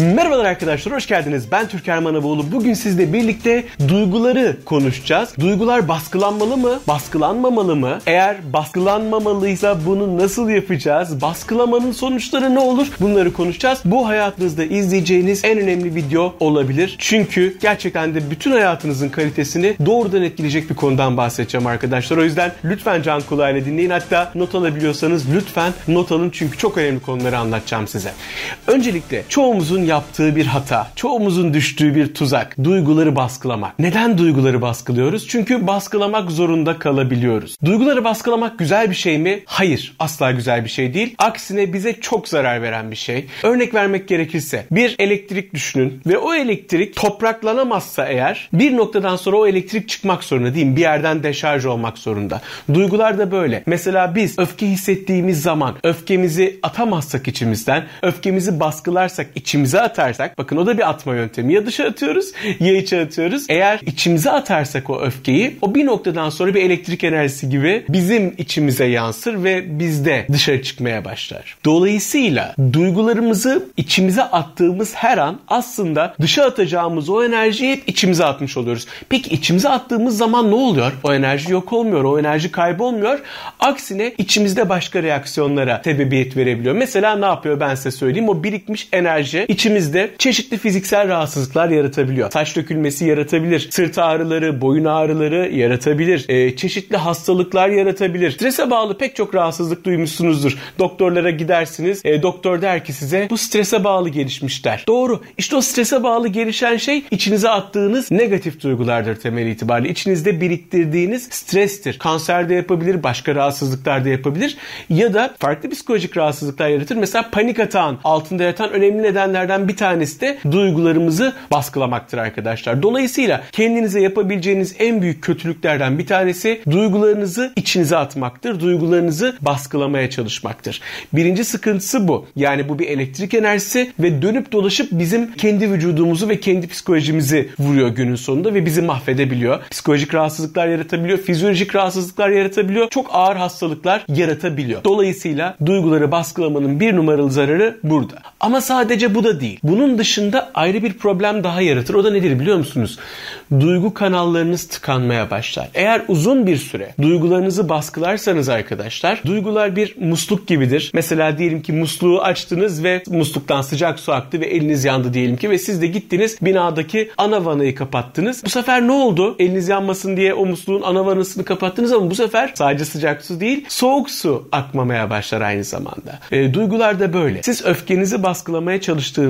Merhabalar arkadaşlar, hoş geldiniz. Ben Türker Manavoğlu. Bugün sizle birlikte duyguları konuşacağız. Duygular baskılanmalı mı, baskılanmamalı mı? Eğer baskılanmamalıysa bunu nasıl yapacağız? Baskılamanın sonuçları ne olur? Bunları konuşacağız. Bu hayatınızda izleyeceğiniz en önemli video olabilir. Çünkü gerçekten de bütün hayatınızın kalitesini doğrudan etkileyecek bir konudan bahsedeceğim arkadaşlar. O yüzden lütfen can kulağıyla dinleyin. Hatta not alabiliyorsanız lütfen not alın çünkü çok önemli konuları anlatacağım size. Öncelikle çoğumuzun yaptığı bir hata, çoğumuzun düştüğü bir tuzak, duyguları baskılamak. Neden duyguları baskılıyoruz? Çünkü baskılamak zorunda kalabiliyoruz. Duyguları baskılamak güzel bir şey mi? Hayır, asla güzel bir şey değil. Aksine bize çok zarar veren bir şey. Örnek vermek gerekirse bir elektrik düşünün ve o elektrik topraklanamazsa eğer bir noktadan sonra o elektrik çıkmak zorunda değil mi? Bir yerden deşarj olmak zorunda. Duygular da böyle. Mesela biz öfke hissettiğimiz zaman öfkemizi atamazsak içimizden, öfkemizi baskılarsak içimize atarsak bakın o da bir atma yöntemi. Ya dışa atıyoruz ya içe atıyoruz. Eğer içimize atarsak o öfkeyi o bir noktadan sonra bir elektrik enerjisi gibi bizim içimize yansır ve bizde dışarı çıkmaya başlar. Dolayısıyla duygularımızı içimize attığımız her an aslında dışa atacağımız o enerjiyi hep içimize atmış oluyoruz. Peki içimize attığımız zaman ne oluyor? O enerji yok olmuyor. O enerji kaybolmuyor. Aksine içimizde başka reaksiyonlara sebebiyet verebiliyor. Mesela ne yapıyor ben size söyleyeyim. O birikmiş enerji içimizde çeşitli fiziksel rahatsızlıklar yaratabiliyor. Saç dökülmesi yaratabilir. Sırt ağrıları, boyun ağrıları yaratabilir. E, çeşitli hastalıklar yaratabilir. Strese bağlı pek çok rahatsızlık duymuşsunuzdur. Doktorlara gidersiniz. E, doktor der ki size bu strese bağlı gelişmiş der. Doğru. İşte o strese bağlı gelişen şey içinize attığınız negatif duygulardır temel itibariyle. İçinizde biriktirdiğiniz strestir. Kanser de yapabilir, başka rahatsızlıklar da yapabilir ya da farklı psikolojik rahatsızlıklar yaratır. Mesela panik atağın altında yatan önemli nedenlerden bir tanesi de duygularımızı baskılamaktır arkadaşlar. Dolayısıyla kendinize yapabileceğiniz en büyük kötülüklerden bir tanesi duygularınızı içinize atmaktır. Duygularınızı baskılamaya çalışmaktır. Birinci sıkıntısı bu. Yani bu bir elektrik enerjisi ve dönüp dolaşıp bizim kendi vücudumuzu ve kendi psikolojimizi vuruyor günün sonunda ve bizi mahvedebiliyor. Psikolojik rahatsızlıklar yaratabiliyor, fizyolojik rahatsızlıklar yaratabiliyor, çok ağır hastalıklar yaratabiliyor. Dolayısıyla duyguları baskılamanın bir numaralı zararı burada. Ama sadece bu da değil. Bunun dışında ayrı bir problem daha yaratır. O da nedir biliyor musunuz? Duygu kanallarınız tıkanmaya başlar. Eğer uzun bir süre duygularınızı baskılarsanız arkadaşlar, duygular bir musluk gibidir. Mesela diyelim ki musluğu açtınız ve musluktan sıcak su aktı ve eliniz yandı diyelim ki ve siz de gittiniz binadaki ana vanayı kapattınız. Bu sefer ne oldu? Eliniz yanmasın diye o musluğun ana vanasını kapattınız ama bu sefer sadece sıcak su değil, soğuk su akmamaya başlar aynı zamanda. E, duygular da böyle. Siz öfkenizi baskılamaya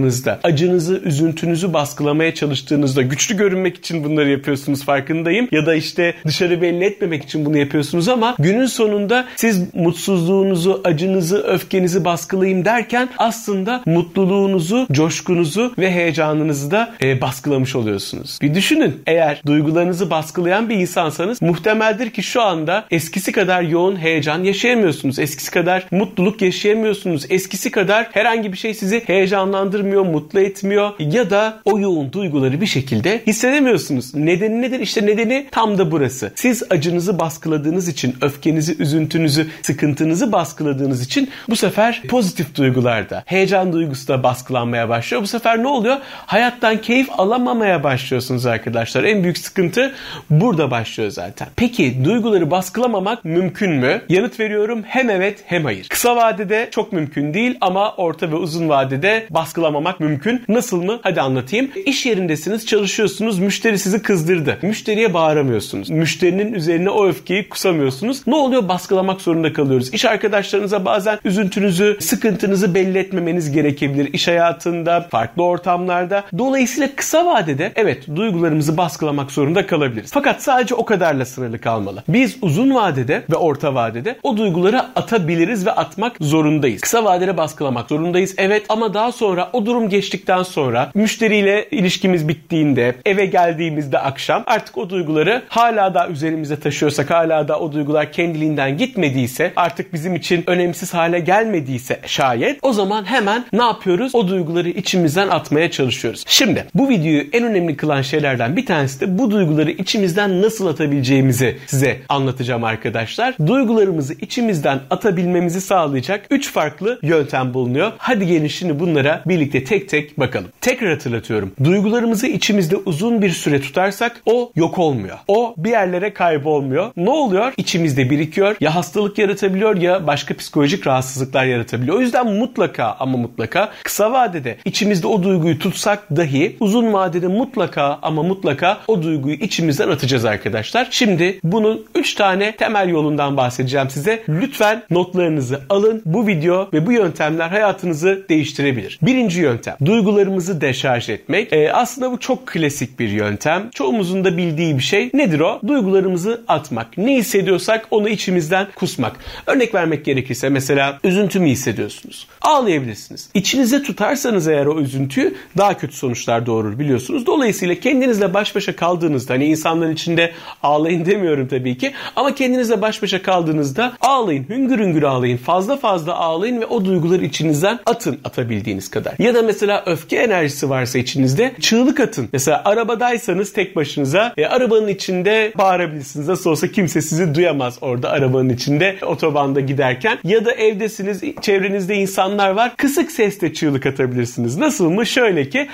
çalıştığınızda, acınızı, üzüntünüzü baskılamaya çalıştığınızda, güçlü görünmek için bunları yapıyorsunuz farkındayım. Ya da işte dışarı belli etmemek için bunu yapıyorsunuz ama günün sonunda siz mutsuzluğunuzu, acınızı, öfkenizi baskılayayım derken aslında mutluluğunuzu, coşkunuzu ve heyecanınızı da e, baskılamış oluyorsunuz. Bir düşünün eğer duygularınızı baskılayan bir insansanız muhtemeldir ki şu anda eskisi kadar yoğun heyecan yaşayamıyorsunuz. Eskisi kadar mutluluk yaşayamıyorsunuz. Eskisi kadar herhangi bir şey sizi heyecanlandırmıyor, mutlu etmiyor ya da o yoğun duyguları bir şekilde hissedemiyorsunuz. Nedeni nedir? İşte nedeni tam da burası. Siz acınızı baskıladığınız için, öfkenizi, üzüntünüzü, sıkıntınızı baskıladığınız için bu sefer pozitif duygularda, heyecan duygusu da baskılanmaya başlıyor. Bu sefer ne oluyor? Hayattan keyif alamamaya başlıyorsunuz arkadaşlar. En büyük sıkıntı burada başlıyor zaten. Peki duyguları baskılamamak mümkün mü? Yanıt veriyorum hem evet hem hayır. Kısa vadede çok mümkün değil ama orta ve uzun vadede baskılamamak mümkün. Nasıl mı? Hadi anlatayım. İş yerindesiniz, çalışıyorsunuz, müşteri sizi kızdırdı. Müşteriye bağıramıyorsunuz. Müşterinin üzerine o öfkeyi kusamıyorsunuz. Ne oluyor? Baskılamak zorunda kalıyoruz. İş arkadaşlarınıza bazen üzüntünüzü, sıkıntınızı belli etmemeniz gerekebilir. İş hayatında, farklı ortamlarda. Dolayısıyla kısa vadede evet duygularımızı baskılamak zorunda kalabiliriz. Fakat sadece o kadarla sınırlı kalmalı. Biz uzun vadede ve orta vadede o duyguları atabiliriz ve atmak zorundayız. Kısa vadede baskılamak zorundayız. Evet ama daha sonra o durum geçtikten sonra müşteriyle ilişkimiz bittiğinde eve geldiğimizde akşam artık o duyguları hala da üzerimizde taşıyorsak hala da o duygular kendiliğinden gitmediyse artık bizim için önemsiz hale gelmediyse şayet o zaman hemen ne yapıyoruz? O duyguları içimizden atmaya çalışıyoruz. Şimdi bu videoyu en önemli kılan şeylerden bir tanesi de bu duyguları içimizden nasıl atabileceğimizi size anlatacağım arkadaşlar. Duygularımızı içimizden atabilmemizi sağlayacak 3 farklı yöntem bulunuyor. Hadi gelin şimdi bunlara birlikte birlikte tek tek bakalım. Tekrar hatırlatıyorum. Duygularımızı içimizde uzun bir süre tutarsak o yok olmuyor. O bir yerlere kaybolmuyor. Ne oluyor? İçimizde birikiyor. Ya hastalık yaratabiliyor ya başka psikolojik rahatsızlıklar yaratabiliyor. O yüzden mutlaka ama mutlaka kısa vadede içimizde o duyguyu tutsak dahi uzun vadede mutlaka ama mutlaka o duyguyu içimizden atacağız arkadaşlar. Şimdi bunun 3 tane temel yolundan bahsedeceğim size. Lütfen notlarınızı alın. Bu video ve bu yöntemler hayatınızı değiştirebilir. Birinci yöntem. Duygularımızı deşarj etmek. Ee, aslında bu çok klasik bir yöntem. Çoğumuzun da bildiği bir şey. Nedir o? Duygularımızı atmak. Ne hissediyorsak onu içimizden kusmak. Örnek vermek gerekirse mesela üzüntü mü hissediyorsunuz? Ağlayabilirsiniz. İçinize tutarsanız eğer o üzüntüyü daha kötü sonuçlar doğurur biliyorsunuz. Dolayısıyla kendinizle baş başa kaldığınızda hani insanların içinde ağlayın demiyorum tabii ki ama kendinizle baş başa kaldığınızda ağlayın, hüngür hüngür ağlayın, fazla fazla ağlayın ve o duyguları içinizden atın atabildiğiniz kadar. Ya da mesela öfke enerjisi varsa içinizde çığlık atın. Mesela arabadaysanız tek başınıza e, arabanın içinde bağırabilirsiniz. Nasıl olsa kimse sizi duyamaz orada arabanın içinde otobanda giderken. Ya da evdesiniz, çevrenizde insanlar var. Kısık sesle çığlık atabilirsiniz. Nasıl mı? Şöyle ki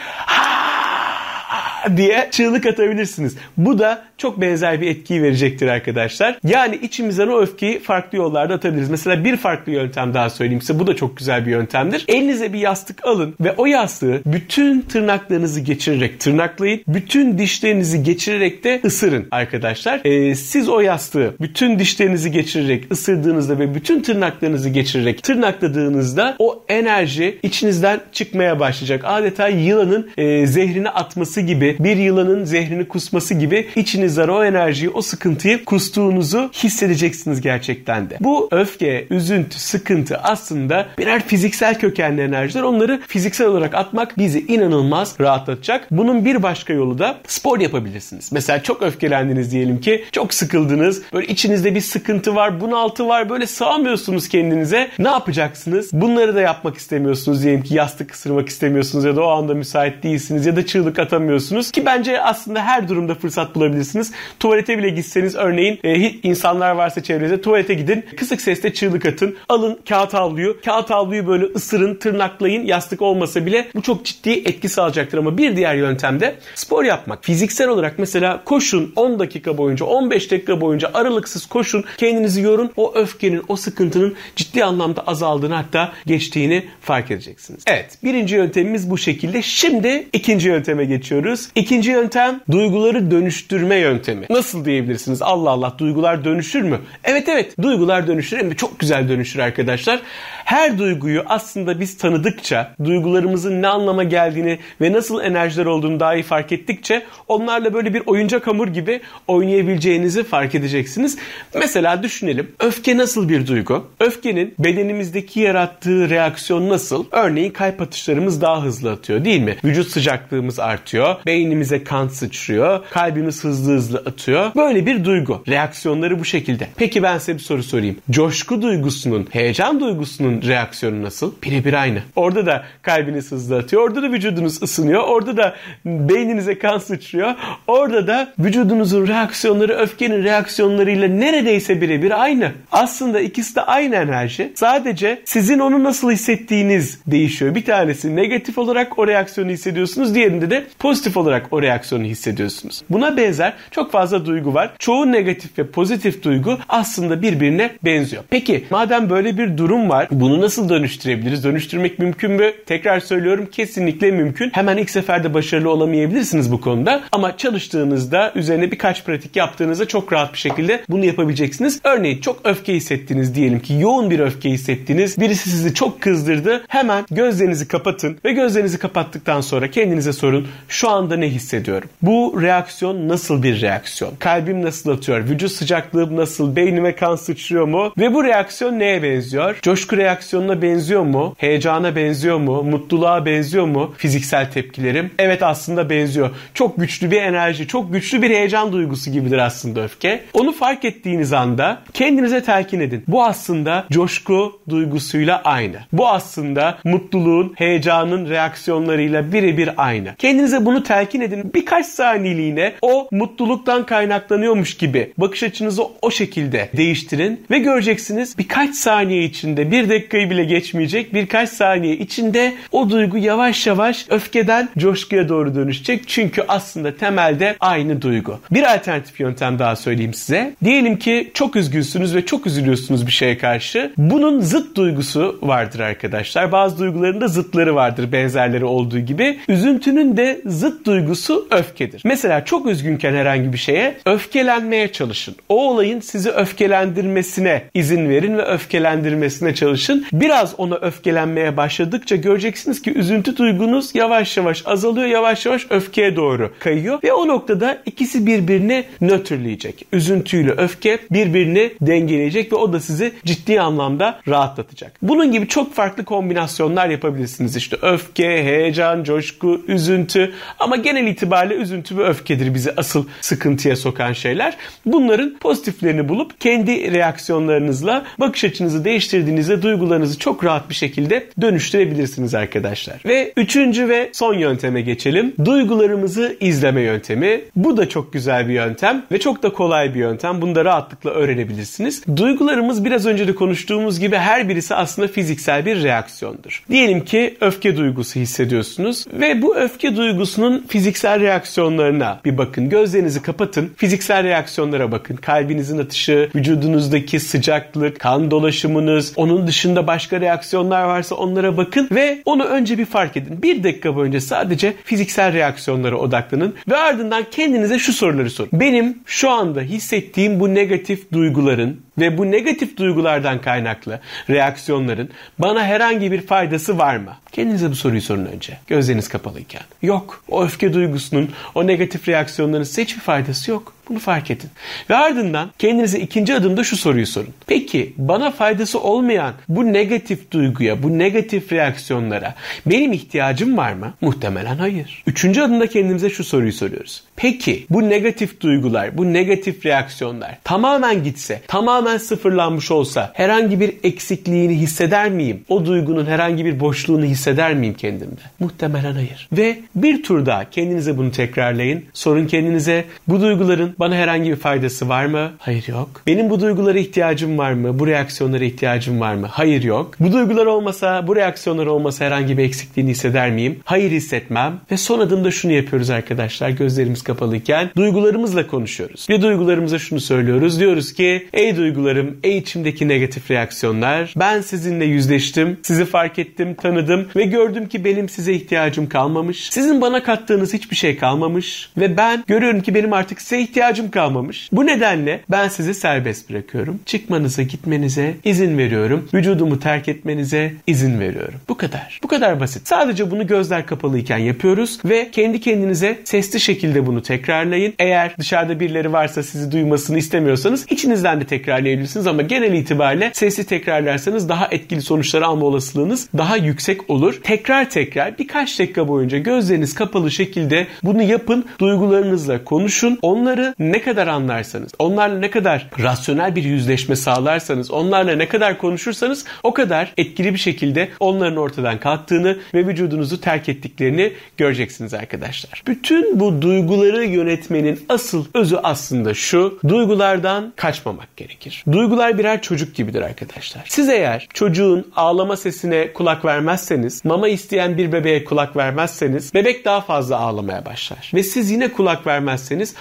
diye çığlık atabilirsiniz. Bu da çok benzer bir etkiyi verecektir arkadaşlar. Yani içimizden o öfkeyi farklı yollarda atabiliriz. Mesela bir farklı yöntem daha söyleyeyim size. Bu da çok güzel bir yöntemdir. Elinize bir yastık alın ve o yastığı bütün tırnaklarınızı geçirerek tırnaklayın. Bütün dişlerinizi geçirerek de ısırın arkadaşlar. Ee, siz o yastığı bütün dişlerinizi geçirerek ısırdığınızda ve bütün tırnaklarınızı geçirerek tırnakladığınızda o enerji içinizden çıkmaya başlayacak. Adeta yılanın e, zehrini atması gibi bir yılanın zehrini kusması gibi içinizden o enerjiyi, o sıkıntıyı kustuğunuzu hissedeceksiniz gerçekten de. Bu öfke, üzüntü, sıkıntı aslında birer fiziksel kökenli enerjiler. Onları fiziksel olarak atmak bizi inanılmaz rahatlatacak. Bunun bir başka yolu da spor yapabilirsiniz. Mesela çok öfkelendiniz diyelim ki, çok sıkıldınız. Böyle içinizde bir sıkıntı var, bunaltı var. Böyle sağmıyorsunuz kendinize. Ne yapacaksınız? Bunları da yapmak istemiyorsunuz diyelim ki yastık ısırmak istemiyorsunuz ya da o anda müsait değilsiniz ya da çığlık atamıyorsunuz ki bence aslında her durumda fırsat bulabilirsiniz. Tuvalete bile gitseniz örneğin e, insanlar varsa çevrenizde tuvalete gidin. Kısık sesle çığlık atın. Alın kağıt havluyu. Kağıt havluyu böyle ısırın, tırnaklayın. Yastık olmasa bile bu çok ciddi etki sağlayacaktır ama bir diğer yöntem de spor yapmak. Fiziksel olarak mesela koşun 10 dakika boyunca, 15 dakika boyunca aralıksız koşun. Kendinizi yorun. O öfkenin, o sıkıntının ciddi anlamda azaldığını hatta geçtiğini fark edeceksiniz. Evet, birinci yöntemimiz bu şekilde. Şimdi ikinci yönteme geçiyoruz. İkinci yöntem duyguları dönüştürme yöntemi. Nasıl diyebilirsiniz? Allah Allah duygular dönüşür mü? Evet evet duygular dönüşür hem çok güzel dönüşür arkadaşlar. Her duyguyu aslında biz tanıdıkça, duygularımızın ne anlama geldiğini ve nasıl enerjiler olduğunu daha iyi fark ettikçe onlarla böyle bir oyuncak hamur gibi oynayabileceğinizi fark edeceksiniz. Mesela düşünelim. Öfke nasıl bir duygu? Öfkenin bedenimizdeki yarattığı reaksiyon nasıl? Örneğin kalp atışlarımız daha hızlı atıyor değil mi? Vücut sıcaklığımız artıyor. Beynimize kan sıçrıyor. Kalbimiz hızlı hızlı atıyor. Böyle bir duygu. Reaksiyonları bu şekilde. Peki ben size bir soru sorayım. Coşku duygusunun, heyecan duygusunun reaksiyonu nasıl? Birebir aynı. Orada da kalbiniz hızlı atıyor. Orada da vücudunuz ısınıyor. Orada da beyninize kan sıçrıyor. Orada da vücudunuzun reaksiyonları öfkenin reaksiyonlarıyla neredeyse birebir aynı. Aslında ikisi de aynı enerji. Sadece sizin onu nasıl hissettiğiniz değişiyor. Bir tanesi negatif olarak o reaksiyonu hissediyorsunuz. Diğerinde de pozitif olarak o reaksiyonu hissediyorsunuz. Buna benzer çok fazla duygu var. Çoğu negatif ve pozitif duygu aslında birbirine benziyor. Peki madem böyle bir durum var bunu nasıl dönüştürebiliriz? Dönüştürmek mümkün mü? Tekrar söylüyorum kesinlikle mümkün. Hemen ilk seferde başarılı olamayabilirsiniz bu konuda ama çalıştığınızda üzerine birkaç pratik yaptığınızda çok rahat bir şekilde bunu yapabileceksiniz. Örneğin çok öfke hissettiniz diyelim ki yoğun bir öfke hissettiniz. Birisi sizi çok kızdırdı. Hemen gözlerinizi kapatın ve gözlerinizi kapattıktan sonra kendinize sorun. Şu anda ne hissediyorum? Bu reaksiyon nasıl bir reaksiyon? Kalbim nasıl atıyor? Vücut sıcaklığım nasıl? Beynime kan sıçrıyor mu? Ve bu reaksiyon neye benziyor? Coşku reaksiyonuna benziyor mu? Heyecana benziyor mu? Mutluluğa benziyor mu? Fiziksel tepkilerim. Evet aslında benziyor. Çok güçlü bir enerji, çok güçlü bir heyecan duygusu gibidir aslında öfke. Onu fark ettiğiniz anda kendinize telkin edin. Bu aslında coşku duygusuyla aynı. Bu aslında mutluluğun, heyecanın reaksiyonlarıyla birebir aynı. Kendinize bunu telkin edin. Birkaç saniyeliğine o mutluluktan kaynaklanıyormuş gibi bakış açınızı o şekilde değiştirin ve göreceksiniz birkaç saniye içinde, bir dakika dakikayı bile geçmeyecek. Birkaç saniye içinde o duygu yavaş yavaş öfkeden coşkuya doğru dönüşecek. Çünkü aslında temelde aynı duygu. Bir alternatif yöntem daha söyleyeyim size. Diyelim ki çok üzgünsünüz ve çok üzülüyorsunuz bir şeye karşı. Bunun zıt duygusu vardır arkadaşlar. Bazı duyguların da zıtları vardır benzerleri olduğu gibi. Üzüntünün de zıt duygusu öfkedir. Mesela çok üzgünken herhangi bir şeye öfkelenmeye çalışın. O olayın sizi öfkelendirmesine izin verin ve öfkelendirmesine çalışın. Biraz ona öfkelenmeye başladıkça göreceksiniz ki üzüntü duygunuz yavaş yavaş azalıyor, yavaş yavaş öfkeye doğru kayıyor ve o noktada ikisi birbirini nötrleyecek. Üzüntüyle öfke birbirini dengeleyecek ve o da sizi ciddi anlamda rahatlatacak. Bunun gibi çok farklı kombinasyonlar yapabilirsiniz. İşte öfke, heyecan, coşku, üzüntü ama genel itibariyle üzüntü ve öfkedir bizi asıl sıkıntıya sokan şeyler. Bunların pozitiflerini bulup kendi reaksiyonlarınızla bakış açınızı değiştirdiğinizde duygularınızı çok rahat bir şekilde dönüştürebilirsiniz arkadaşlar. Ve üçüncü ve son yönteme geçelim. Duygularımızı izleme yöntemi. Bu da çok güzel bir yöntem ve çok da kolay bir yöntem. Bunu da rahatlıkla öğrenebilirsiniz. Duygularımız biraz önce de konuştuğumuz gibi her birisi aslında fiziksel bir reaksiyondur. Diyelim ki öfke duygusu hissediyorsunuz ve bu öfke duygusunun fiziksel reaksiyonlarına bir bakın. Gözlerinizi kapatın. Fiziksel reaksiyonlara bakın. Kalbinizin atışı, vücudunuzdaki sıcaklık, kan dolaşımınız, onun dışında başka reaksiyonlar varsa onlara bakın ve onu önce bir fark edin. Bir dakika boyunca sadece fiziksel reaksiyonlara odaklanın ve ardından kendinize şu soruları sorun. Benim şu anda hissettiğim bu negatif duyguların ve bu negatif duygulardan kaynaklı reaksiyonların bana herhangi bir faydası var mı? Kendinize bu soruyu sorun önce. Gözleriniz kapalıyken. Yok. O öfke duygusunun, o negatif reaksiyonların size hiçbir faydası yok. Bunu fark edin. Ve ardından kendinize ikinci adımda şu soruyu sorun. Peki bana faydası olmayan bu negatif duyguya, bu negatif reaksiyonlara benim ihtiyacım var mı? Muhtemelen hayır. Üçüncü adımda kendimize şu soruyu soruyoruz. Peki bu negatif duygular, bu negatif reaksiyonlar tamamen gitse, tamamen sıfırlanmış olsa herhangi bir eksikliğini hisseder miyim? O duygunun herhangi bir boşluğunu hisseder miyim kendimde? Muhtemelen hayır. Ve bir tur daha kendinize bunu tekrarlayın. Sorun kendinize bu duyguların bana herhangi bir faydası var mı? Hayır yok. Benim bu duygulara ihtiyacım var mı? Bu reaksiyonlara ihtiyacım var mı? Hayır yok. Bu duygular olmasa, bu reaksiyonlar olmasa herhangi bir eksikliğini hisseder miyim? Hayır hissetmem. Ve son adımda şunu yapıyoruz arkadaşlar. Gözlerimiz kapalıyken duygularımızla konuşuyoruz. Ve duygularımıza şunu söylüyoruz. Diyoruz ki ey duygularım, ey içimdeki negatif reaksiyonlar. Ben sizinle yüzleştim. Sizi fark ettim, tanıdım ve gördüm ki benim size ihtiyacım kalmamış. Sizin bana kattığınız hiçbir şey kalmamış. Ve ben görüyorum ki benim artık size ihtiyacım kalmamış. Bu nedenle ben sizi serbest bırakıyorum. Çıkmanıza, gitmenize izin veriyorum. Vücudumu terk etmenize izin veriyorum. Bu kadar. Bu kadar basit. Sadece bunu gözler kapalıyken yapıyoruz ve kendi kendinize sesli şekilde bunu tekrarlayın. Eğer dışarıda birileri varsa sizi duymasını istemiyorsanız içinizden de tekrarlayabilirsiniz ama genel itibariyle sesli tekrarlarsanız daha etkili sonuçlar alma olasılığınız daha yüksek olur. Tekrar tekrar birkaç dakika boyunca gözleriniz kapalı şekilde bunu yapın. Duygularınızla konuşun. Onları ne kadar anlarsanız, onlarla ne kadar rasyonel bir yüzleşme sağlarsanız, onlarla ne kadar konuşursanız o kadar etkili bir şekilde onların ortadan kalktığını ve vücudunuzu terk ettiklerini göreceksiniz arkadaşlar. Bütün bu duyguları yönetmenin asıl özü aslında şu. Duygulardan kaçmamak gerekir. Duygular birer çocuk gibidir arkadaşlar. Siz eğer çocuğun ağlama sesine kulak vermezseniz, mama isteyen bir bebeğe kulak vermezseniz bebek daha fazla ağlamaya başlar. Ve siz yine kulak vermezseniz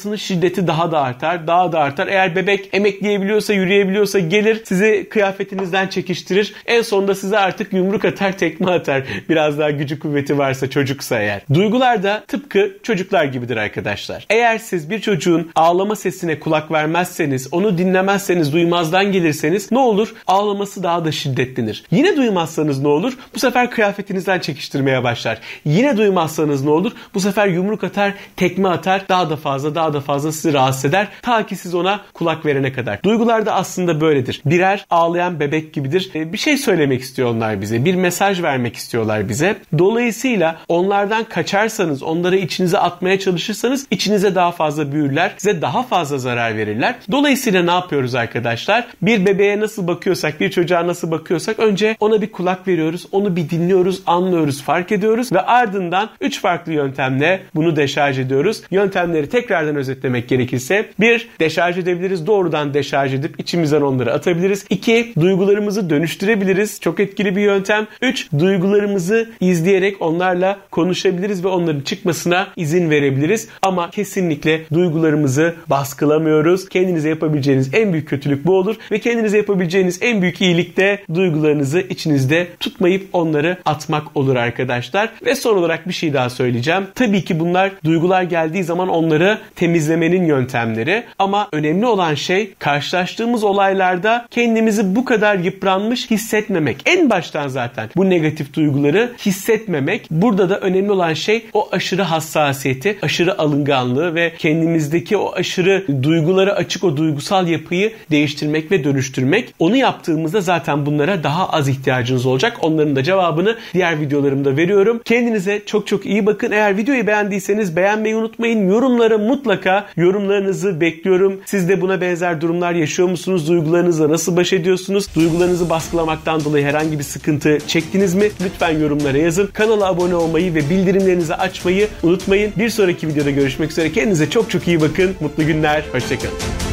ağlamasının şiddeti daha da artar, daha da artar. Eğer bebek emekleyebiliyorsa, yürüyebiliyorsa gelir sizi kıyafetinizden çekiştirir. En sonunda size artık yumruk atar, tekme atar. Biraz daha gücü kuvveti varsa çocuksa eğer. Duygular da tıpkı çocuklar gibidir arkadaşlar. Eğer siz bir çocuğun ağlama sesine kulak vermezseniz, onu dinlemezseniz, duymazdan gelirseniz ne olur? Ağlaması daha da şiddetlenir. Yine duymazsanız ne olur? Bu sefer kıyafetinizden çekiştirmeye başlar. Yine duymazsanız ne olur? Bu sefer yumruk atar, tekme atar, daha da fazla, daha da fazla sizi rahatsız eder. Ta ki siz ona kulak verene kadar. Duygular da aslında böyledir. Birer ağlayan bebek gibidir. Bir şey söylemek istiyor onlar bize. Bir mesaj vermek istiyorlar bize. Dolayısıyla onlardan kaçarsanız, onları içinize atmaya çalışırsanız içinize daha fazla büyürler. Size daha fazla zarar verirler. Dolayısıyla ne yapıyoruz arkadaşlar? Bir bebeğe nasıl bakıyorsak, bir çocuğa nasıl bakıyorsak önce ona bir kulak veriyoruz. Onu bir dinliyoruz, anlıyoruz, fark ediyoruz ve ardından 3 farklı yöntemle bunu deşarj ediyoruz. Yöntemleri tekrardan özetlemek gerekirse bir deşarj edebiliriz. Doğrudan deşarj edip içimizden onları atabiliriz. İki, duyguları duygularımızı dönüştürebiliriz. Çok etkili bir yöntem. 3. Duygularımızı izleyerek onlarla konuşabiliriz ve onların çıkmasına izin verebiliriz. Ama kesinlikle duygularımızı baskılamıyoruz. Kendinize yapabileceğiniz en büyük kötülük bu olur ve kendinize yapabileceğiniz en büyük iyilik de duygularınızı içinizde tutmayıp onları atmak olur arkadaşlar. Ve son olarak bir şey daha söyleyeceğim. Tabii ki bunlar duygular geldiği zaman onları temizlemenin yöntemleri ama önemli olan şey karşılaştığımız olaylarda kendimizi bu kadar yıpranmış hissetmemek. En baştan zaten bu negatif duyguları hissetmemek. Burada da önemli olan şey o aşırı hassasiyeti, aşırı alınganlığı ve kendimizdeki o aşırı duyguları açık o duygusal yapıyı değiştirmek ve dönüştürmek. Onu yaptığımızda zaten bunlara daha az ihtiyacınız olacak. Onların da cevabını diğer videolarımda veriyorum. Kendinize çok çok iyi bakın. Eğer videoyu beğendiyseniz beğenmeyi unutmayın. Yorumlara mutlaka yorumlarınızı bekliyorum. Siz de buna benzer durumlar yaşıyor musunuz? Duygularınızla nasıl baş ediyorsunuz? Duygularınızı baskılamaktan dolayı herhangi bir sıkıntı çektiniz mi? Lütfen yorumlara yazın. Kanala abone olmayı ve bildirimlerinizi açmayı unutmayın. Bir sonraki videoda görüşmek üzere. Kendinize çok çok iyi bakın. Mutlu günler. Hoşçakalın.